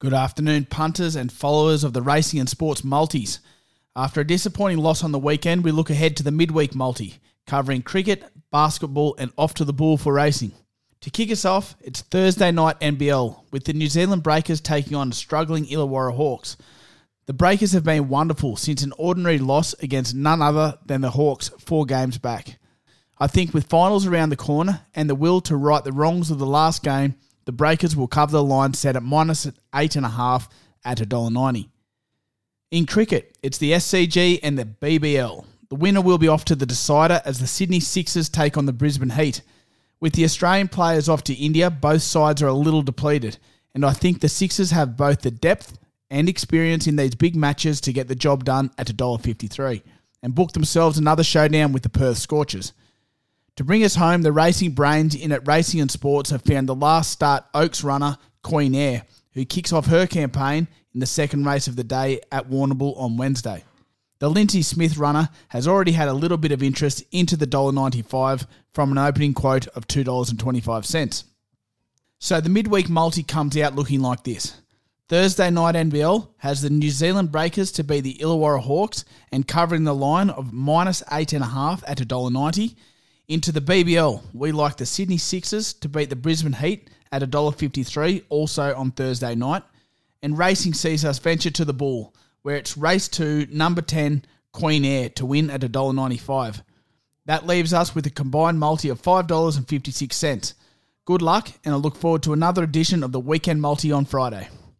Good afternoon, punters and followers of the racing and sports multis. After a disappointing loss on the weekend, we look ahead to the midweek multi, covering cricket, basketball, and off to the Bool for racing. To kick us off, it's Thursday night NBL, with the New Zealand Breakers taking on struggling Illawarra Hawks. The Breakers have been wonderful since an ordinary loss against none other than the Hawks four games back. I think with finals around the corner and the will to right the wrongs of the last game, the Breakers will cover the line set at minus eight and a half at $1.90. In cricket, it's the SCG and the BBL. The winner will be off to the decider as the Sydney Sixers take on the Brisbane Heat. With the Australian players off to India, both sides are a little depleted, and I think the Sixers have both the depth and experience in these big matches to get the job done at $1.53 and book themselves another showdown with the Perth Scorchers. To bring us home, the racing brains in at Racing and Sports have found the last start Oaks runner, Queen Air, who kicks off her campaign in the second race of the day at Warrnambool on Wednesday. The Lindsay Smith runner has already had a little bit of interest into the $1.95 from an opening quote of $2.25. So the midweek multi comes out looking like this. Thursday night NBL has the New Zealand Breakers to be the Illawarra Hawks and covering the line of minus 8.5 at $1.90. Into the BBL, we like the Sydney Sixers to beat the Brisbane Heat at $1.53, also on Thursday night. And racing sees us venture to the Bool, where it's race two, number 10, Queen Air, to win at $1.95. That leaves us with a combined multi of $5.56. Good luck, and I look forward to another edition of the Weekend Multi on Friday.